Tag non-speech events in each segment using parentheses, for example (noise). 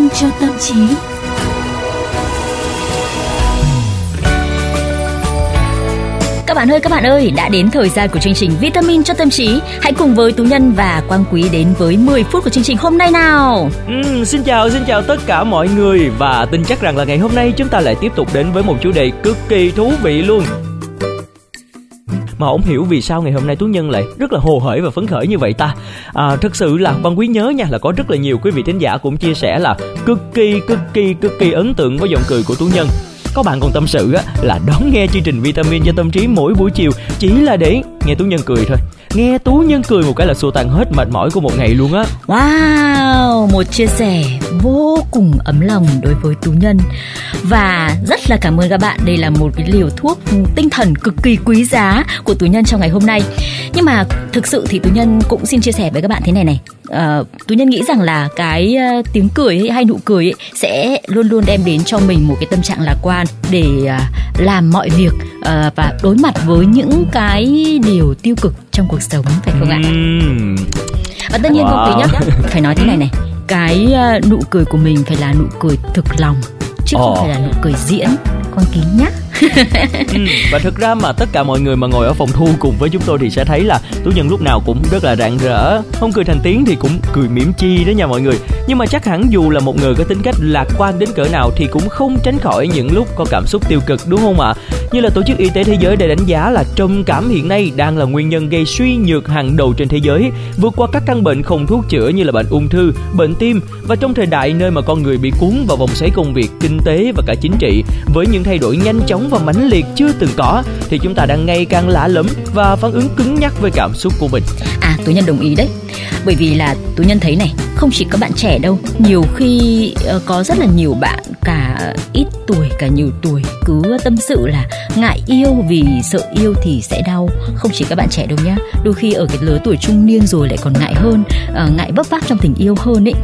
vitamin cho tâm trí. Các bạn ơi, các bạn ơi, đã đến thời gian của chương trình Vitamin cho tâm trí. Hãy cùng với Tú Nhân và Quang Quý đến với 10 phút của chương trình hôm nay nào. Ừ, xin chào, xin chào tất cả mọi người và tin chắc rằng là ngày hôm nay chúng ta lại tiếp tục đến với một chủ đề cực kỳ thú vị luôn mà không hiểu vì sao ngày hôm nay tú nhân lại rất là hồ hởi và phấn khởi như vậy ta. À, thật sự là văn quý nhớ nha là có rất là nhiều quý vị thính giả cũng chia sẻ là cực kỳ cực kỳ cực kỳ ấn tượng với giọng cười của tú nhân có bạn còn tâm sự á là đón nghe chương trình vitamin cho tâm trí mỗi buổi chiều chỉ là để nghe tú nhân cười thôi. Nghe tú nhân cười một cái là xua tan hết mệt mỏi của một ngày luôn á. Wow một chia sẻ vô cùng ấm lòng đối với tú nhân. Và rất là cảm ơn các bạn đây là một cái liều thuốc tinh thần cực kỳ quý giá của tú nhân trong ngày hôm nay. Nhưng mà thực sự thì tú nhân cũng xin chia sẻ với các bạn thế này này. Uh, tú nhân nghĩ rằng là cái uh, tiếng cười hay nụ cười ấy, sẽ luôn luôn đem đến cho mình một cái tâm trạng lạc quan để uh, làm mọi việc uh, và đối mặt với những cái điều tiêu cực trong cuộc sống phải không ạ? Và tất nhiên wow. không tí nhá (laughs) phải nói thế này này cái uh, nụ cười của mình phải là nụ cười thực lòng chứ oh. không phải là nụ cười diễn. Con kính nhá. (laughs) Ừ, và thực ra mà tất cả mọi người mà ngồi ở phòng thu cùng với chúng tôi thì sẽ thấy là tú nhân lúc nào cũng rất là rạng rỡ không cười thành tiếng thì cũng cười mỉm chi đó nha mọi người nhưng mà chắc hẳn dù là một người có tính cách lạc quan đến cỡ nào thì cũng không tránh khỏi những lúc có cảm xúc tiêu cực đúng không ạ như là tổ chức y tế thế giới đã đánh giá là trầm cảm hiện nay đang là nguyên nhân gây suy nhược hàng đầu trên thế giới vượt qua các căn bệnh không thuốc chữa như là bệnh ung thư bệnh tim và trong thời đại nơi mà con người bị cuốn vào vòng xoáy công việc kinh tế và cả chính trị với những thay đổi nhanh chóng và mãnh liệt chưa từng có thì chúng ta đang ngày càng lạ lẫm và phản ứng cứng nhắc với cảm xúc của mình. À, tôi nhân đồng ý đấy. Bởi vì là tôi nhân thấy này, không chỉ các bạn trẻ đâu, nhiều khi uh, có rất là nhiều bạn cả ít tuổi cả nhiều tuổi cứ tâm sự là ngại yêu vì sợ yêu thì sẽ đau. Không chỉ các bạn trẻ đâu nhá, đôi khi ở cái lứa tuổi trung niên rồi lại còn ngại hơn, uh, ngại vấp váp trong tình yêu hơn ấy.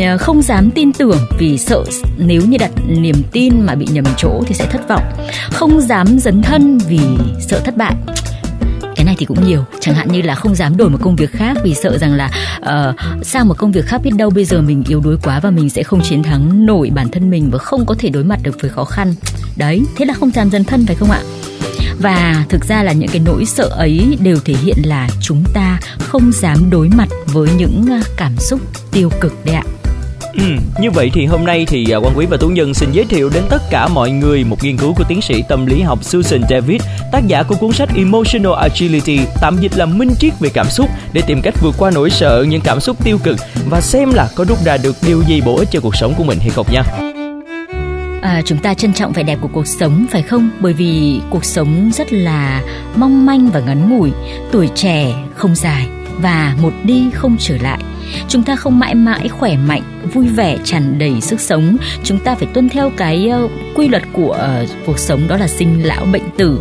Ờ, không dám tin tưởng vì sợ nếu như đặt niềm tin mà bị nhầm chỗ thì sẽ thất vọng. Không dám dấn thân vì sợ thất bại thì cũng nhiều. Chẳng hạn như là không dám đổi một công việc khác vì sợ rằng là ờ, uh, sang một công việc khác biết đâu bây giờ mình yếu đuối quá và mình sẽ không chiến thắng nổi bản thân mình và không có thể đối mặt được với khó khăn. Đấy thế là không dám dấn thân phải không ạ? Và thực ra là những cái nỗi sợ ấy đều thể hiện là chúng ta không dám đối mặt với những ờ, cảm xúc tiêu cực đấy ạ. Ừ, (clears throat) như vậy thì hôm nay thì à, quan quý và tú nhân xin giới thiệu đến tất cả mọi người một nghiên cứu của tiến sĩ tâm lý học Susan David, tác giả của cuốn sách Emotional Agility, tạm dịch là minh triết về cảm xúc để tìm cách vượt qua nỗi sợ những cảm xúc tiêu cực và xem là có rút ra được điều gì bổ ích cho cuộc sống của mình hay không nha. À, chúng ta trân trọng vẻ đẹp của cuộc sống phải không? Bởi vì cuộc sống rất là mong manh và ngắn ngủi tuổi trẻ không dài và một đi không trở lại. Chúng ta không mãi mãi khỏe mạnh vui vẻ tràn đầy sức sống. Chúng ta phải tuân theo cái uh, quy luật của uh, cuộc sống đó là sinh lão bệnh tử.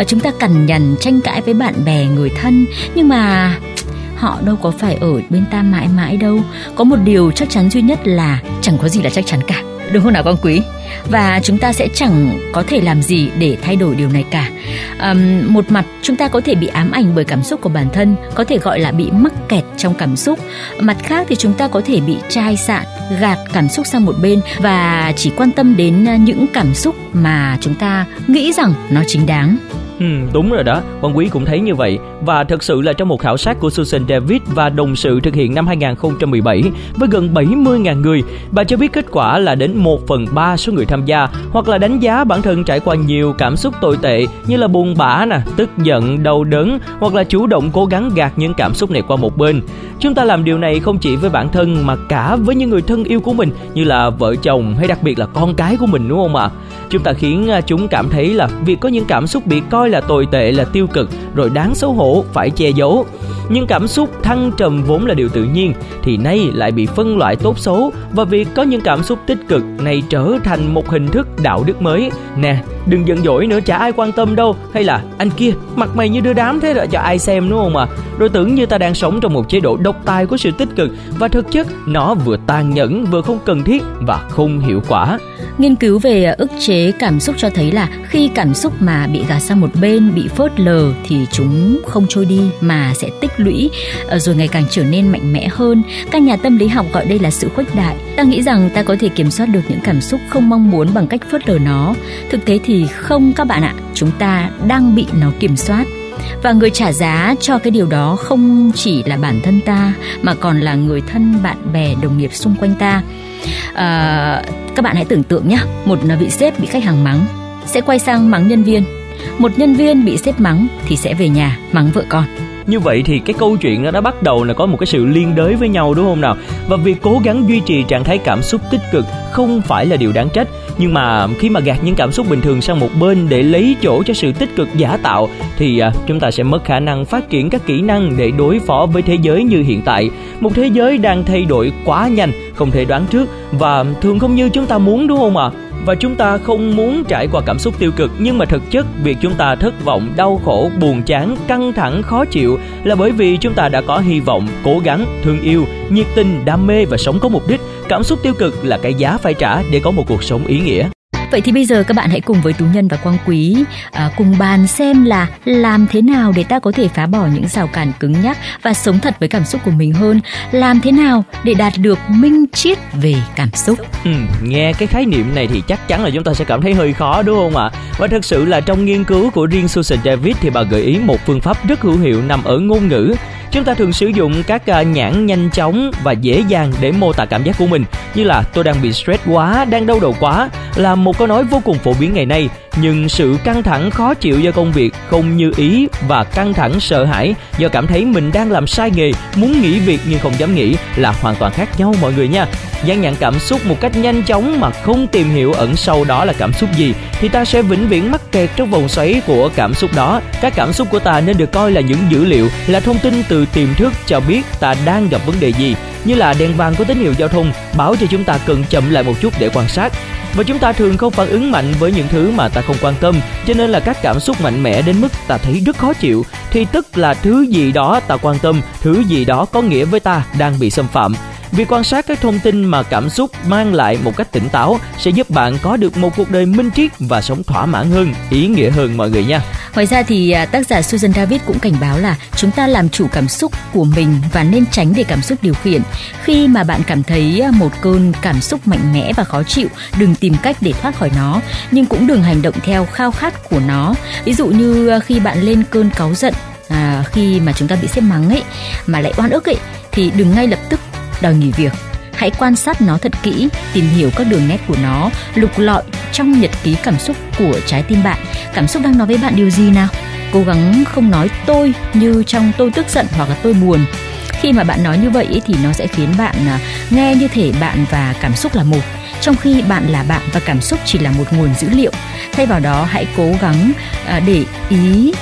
Uh, chúng ta cằn nhằn tranh cãi với bạn bè người thân. Nhưng mà họ đâu có phải ở bên ta mãi mãi đâu. Có một điều chắc chắn duy nhất là chẳng có gì là chắc chắn cả đúng không nào con quý? Và chúng ta sẽ chẳng có thể làm gì để thay đổi điều này cả. À, một mặt chúng ta có thể bị ám ảnh bởi cảm xúc của bản thân có thể gọi là bị mắc kẹt trong cảm xúc. Mặt khác thì chúng ta có thể bị chai sạn gạt cảm xúc sang một bên và chỉ quan tâm đến à, những cảm xúc mà chúng ta nghĩ rằng nó chính đáng. Ừ, đúng rồi đó, Quang Quý cũng thấy như vậy. Và thật sự là trong một khảo sát của Susan David và đồng sự thực hiện năm 2017 với gần 70.000 người, bà cho biết kết quả là đến 1 phần 3 số người tham gia hoặc là đánh giá bản thân trải qua nhiều cảm xúc tồi tệ như là buồn bã nè, tức giận, đau đớn hoặc là chủ động cố gắng gạt những cảm xúc này qua một bên. Chúng ta làm điều này không chỉ với bản thân mà cả với những người thân yêu của mình như là vợ chồng hay đặc biệt là con cái của mình đúng không ạ? À? Chúng ta khiến à, chúng cảm thấy là việc có những cảm xúc bị coi là tồi tệ, là tiêu cực, rồi đáng xấu hổ, phải che giấu. Nhưng cảm xúc thăng trầm vốn là điều tự nhiên, thì nay lại bị phân loại tốt xấu. Và việc có những cảm xúc tích cực này trở thành một hình thức đạo đức mới. Nè, đừng giận dỗi nữa, chả ai quan tâm đâu. Hay là, anh kia, mặt mày như đưa đám thế rồi cho ai xem, đúng không à rồi tưởng như ta đang sống trong một chế độ độc tài của sự tích cực, và thực chất nó vừa tàn nhẫn, vừa không cần thiết và không hiệu quả. Nghiên cứu về à, ức chế cảm xúc cho thấy là khi cảm xúc mà bị gạt sang một bên, bị phớt lờ thì chúng không trôi đi mà sẽ tích lũy à, rồi ngày càng trở nên mạnh mẽ hơn. Các nhà tâm lý học gọi đây là sự khuếch đại. Ta nghĩ rằng ta có thể kiểm soát được những cảm xúc không mong muốn bằng cách phớt lờ nó. Thực tế thì không các bạn ạ, chúng ta đang bị nó kiểm soát và người trả giá cho cái điều đó không chỉ là bản thân ta mà còn là người thân bạn bè đồng nghiệp xung quanh ta à, các bạn hãy tưởng tượng nhé một à, vị sếp bị khách hàng mắng sẽ quay sang mắng nhân viên. Một nhân viên bị sếp mắng thì sẽ về nhà mắng vợ con. Như vậy thì cái câu chuyện nó đã bắt đầu là có một cái sự liên đới với nhau đúng không nào? Và việc cố gắng duy trì trạng thái cảm xúc tích cực không phải là điều đáng trách. Nhưng mà khi mà gạt những cảm xúc bình thường sang một bên để lấy chỗ cho sự tích cực giả tạo thì à, chúng ta sẽ mất khả năng phát triển các kỹ năng để đối phó với thế giới như hiện tại. Một thế giới đang thay đổi quá nhanh không thể đoán trước và thường không như chúng ta muốn, đúng không ạ à? và chúng ta không muốn trải qua cảm xúc tiêu cực, nhưng mà thực chất việc chúng ta thất vọng, đau khổ, buồn chán, căng thẳng, khó chịu là bởi vì chúng ta đã có hy vọng, cố gắng, thương yêu, nhiệt tình, đam mê và sống có mục đích cảm xúc tiêu cực là cái giá phải trả để có một cuộc sống ý nghĩa Vậy thì bây giờ các bạn hãy cùng với Tú Nhân và Quang Quý à, cùng bàn xem là làm thế nào để ta có thể phá bỏ những rào cản cứng nhắc và sống thật với cảm xúc của mình hơn. Làm thế nào để đạt được minh triết về cảm xúc. Ừ, nghe cái khái niệm này thì chắc chắn là chúng ta sẽ cảm thấy hơi khó đúng không ạ? Và thật sự là trong nghiên cứu của riêng Susan David thì bà gợi ý một phương pháp rất hữu hiệu nằm ở ngôn ngữ Chúng ta thường sử dụng các ờ, nhãn nhanh chóng và dễ dàng để mô tả cảm giác của mình như là tôi đang bị stress quá, đang đau đầu quá là một câu nói vô cùng phổ biến ngày nay nhưng sự căng thẳng khó chịu do công việc không như ý và căng thẳng sợ hãi do cảm thấy mình đang làm sai nghề, muốn nghỉ việc nhưng không dám nghỉ là hoàn toàn khác nhau mọi người nha. Gian nhận cảm xúc một cách nhanh chóng mà không tìm hiểu ẩn sâu đó là cảm xúc gì thì ta sẽ vĩnh viễn mắc kẹt trong vòng xoáy của cảm xúc đó. Các cảm xúc của ta nên được coi là những dữ liệu, là thông tin từ tiềm thức cho biết ta đang gặp vấn đề gì. Như là đèn vàng có tín hiệu giao thông, báo cho chúng ta cần chậm lại một chút để quan sát và chúng ta thường không phản ứng mạnh với những thứ mà ta không quan tâm, cho nên là các cảm xúc mạnh mẽ đến mức ta thấy rất khó chịu. Thì tức là thứ gì đó ta quan tâm, thứ gì đó có nghĩa với ta đang bị xâm phạm. Việc quan sát các thông tin mà cảm xúc mang lại một cách tỉnh táo sẽ giúp bạn có được một cuộc đời minh triết và sống thỏa mãn hơn, ý nghĩa hơn mọi người nha. Ngoài ra thì à, tác giả Susan David cũng cảnh báo là chúng ta làm chủ cảm xúc của mình và nên tránh để cảm xúc điều khiển. Khi mà bạn cảm thấy à, một cơn cảm xúc mạnh mẽ và khó chịu, đừng tìm cách để thoát khỏi nó, nhưng cũng đừng hành động theo khao khát của nó. Ví dụ như à, khi bạn lên cơn cáu giận à, khi mà chúng ta bị xếp mắng ấy mà lại oan ức ấy thì đừng ngay lập tức đòi nghỉ việc. Hãy quan sát nó thật kỹ, tìm hiểu các đường nét của nó, lục lọi trong nhật ký cảm xúc của trái tim bạn. Cảm xúc đang nói với bạn điều gì nào? Cố gắng không nói tôi như trong tôi tức giận hoặc là tôi buồn. Khi mà bạn nói như vậy thì nó sẽ khiến bạn à, nghe như thể bạn và cảm xúc là một. Trong khi bạn là bạn và cảm xúc chỉ là một nguồn dữ liệu. Thay vào đó, hãy cố gắng à, để ý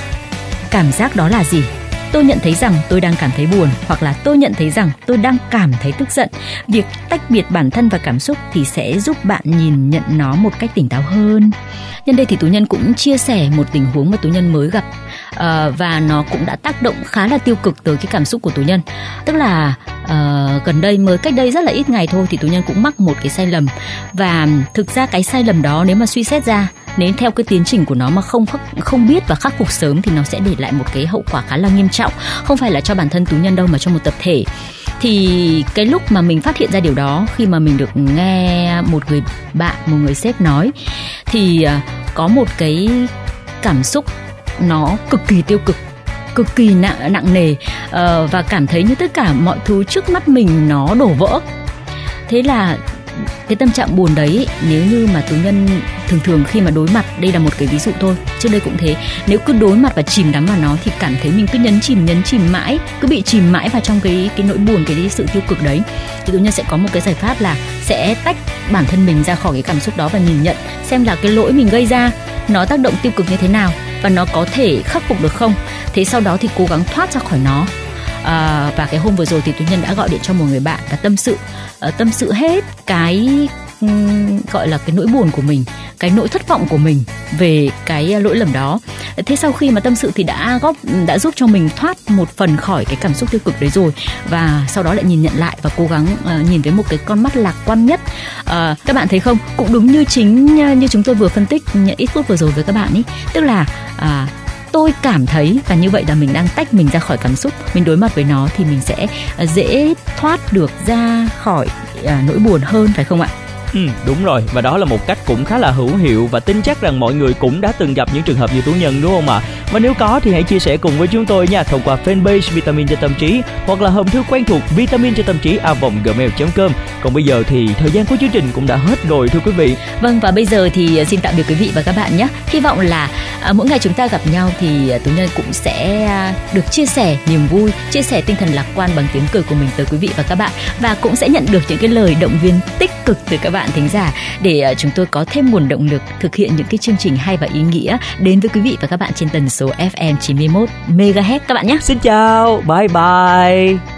cảm giác đó là gì tôi nhận thấy rằng tôi đang cảm thấy buồn hoặc là tôi nhận thấy rằng tôi đang cảm thấy tức giận. Việc tách biệt bản thân và cảm xúc thì sẽ giúp bạn nhìn nhận nó một cách tỉnh táo hơn. Nhân đây thì tú nhân cũng chia sẻ một tình huống mà tú nhân mới gặp uh, và nó cũng đã tác động khá là tiêu cực tới cái cảm xúc của tú nhân. Tức là uh, gần đây mới cách đây rất là ít ngày thôi thì tú nhân cũng mắc một cái sai lầm. Và thực ra cái sai lầm đó nếu mà suy xét ra nếu theo cái tiến trình của nó mà không không biết và khắc phục sớm thì nó sẽ để lại một cái hậu quả khá là nghiêm trọng. Không phải là cho bản thân tú nhân đâu mà cho một tập thể. Thì cái lúc mà mình phát hiện ra điều đó khi mà mình được nghe một người bạn một người sếp nói thì à, có một cái cảm xúc nó cực kỳ tiêu cực cực kỳ nặng nặng nề uh, và cảm thấy như tất cả mọi thứ trước mắt mình nó đổ vỡ. Thế là cái tâm trạng buồn đấy nếu như mà tú nhân thường thường khi mà đối mặt đây là một cái ví dụ thôi trước đây cũng thế. Nếu cứ đối mặt và chìm đắm vào nó thì cảm thấy mình cứ nhấn chìm nhấn chìm mãi cứ bị chìm mãi vào trong cái cái nỗi buồn cái sự tiêu cực đấy. Thì tú nhân sẽ có một cái giải pháp là sẽ tách bản thân mình ra khỏi cái cảm xúc đó và nhìn nhận xem là cái lỗi mình gây ra nó tác động tiêu cực như thế nào và nó có thể khắc phục được không. Thế sau đó thì cố gắng thoát ra khỏi nó. À, và cái hôm vừa rồi thì tú nhân đã gọi điện cho một người bạn và tâm sự. Ờ, tâm sự hết cái gọi là cái nỗi buồn của mình cái nỗi thất vọng của mình về cái à, lỗi lầm đó. Thế sau khi mà tâm sự thì đã góp đã giúp cho mình thoát một phần khỏi cái cảm xúc tiêu cực đấy rồi và sau đó lại nhìn nhận lại và cố gắng uh, nhìn với một cái con mắt lạc quan nhất. Uh, các bạn thấy không? Cũng đúng như chính à, như chúng tôi vừa phân tích ít phút vừa rồi với các bạn ý. Tức là uh, tôi cảm thấy và như vậy là mình đang tách mình ra khỏi cảm xúc mình đối mặt với nó thì mình sẽ dễ thoát được ra khỏi nỗi buồn hơn phải không ạ? Ừ, đúng rồi. Và đó là một cách cũng khá là hữu hiệu và tin chắc rằng mọi người cũng đã từng gặp những trường hợp như tú nhân đúng không ạ? Và nếu có thì hãy chia sẻ cùng với chúng tôi nha thông qua fanpage vitamin cho tâm trí hoặc là hòm thư quen thuộc vitamin cho tâm trí a vòng gmail.com còn bây giờ thì thời gian của chương trình cũng đã hết rồi thưa quý vị. Vâng và bây giờ thì ờ, xin tạm biệt quý vị và các bạn nhé. Hy vọng là à, mỗi ngày chúng ta gặp nhau thì à, tú nhân cũng sẽ à, được chia sẻ niềm vui chia sẻ tinh thần lạc quan bằng tiếng cười của mình tới quý vị và các bạn và cũng sẽ nhận được những cái lời động viên tích cực từ các bạn bạn thính giả để ờ, chúng tôi có thêm nguồn động lực thực hiện những cái chương trình hay và ý nghĩa đến với quý vị và các bạn trên tần số FM 91 MHz các bạn nhé. Xin chào, bye bye.